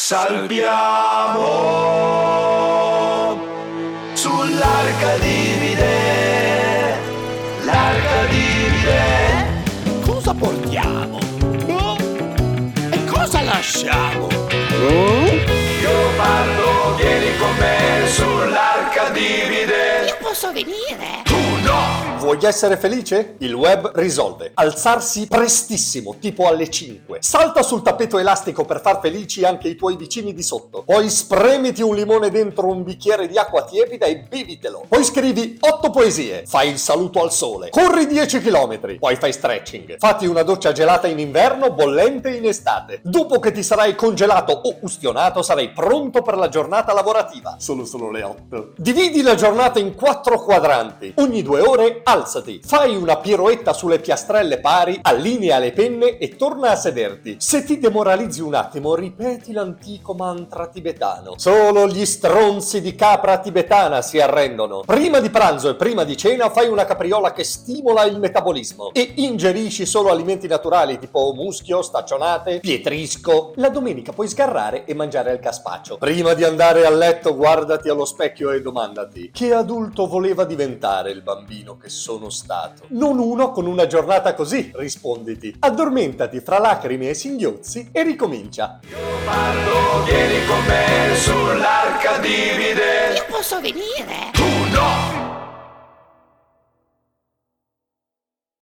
Salviamo sull'arca divide, l'arca divide. Cosa portiamo? E cosa lasciamo? Io parlo, vieni con me sull'arca divide. Io posso venire? Vuoi essere felice? Il web risolve. Alzarsi prestissimo, tipo alle 5. Salta sul tappeto elastico per far felici anche i tuoi vicini di sotto. Poi spremiti un limone dentro un bicchiere di acqua tiepida e bevitelo. Poi scrivi 8 poesie. Fai il saluto al sole. Corri 10 km. Poi fai stretching. Fatti una doccia gelata in inverno, bollente in estate. Dopo che ti sarai congelato o ustionato, sarai pronto per la giornata lavorativa. Sono solo le 8. Dividi la giornata in 4 quadranti. Ogni due ore alzati, fai una piroetta sulle piastrelle pari, allinea le penne e torna a sederti. Se ti demoralizzi un attimo, ripeti l'antico mantra tibetano. Solo gli stronzi di capra tibetana si arrendono. Prima di pranzo e prima di cena fai una capriola che stimola il metabolismo e ingerisci solo alimenti naturali tipo muschio, staccionate, pietrisco. La domenica puoi sgarrare e mangiare il caspaccio. Prima di andare a letto guardati allo specchio e domandati che adulto voleva diventare il bambino che sono stato. Non uno con una giornata così, risponditi. Addormentati fra lacrime e singhiozzi e ricomincia. Io parlo, vieni con me sull'arca divide. Io posso venire?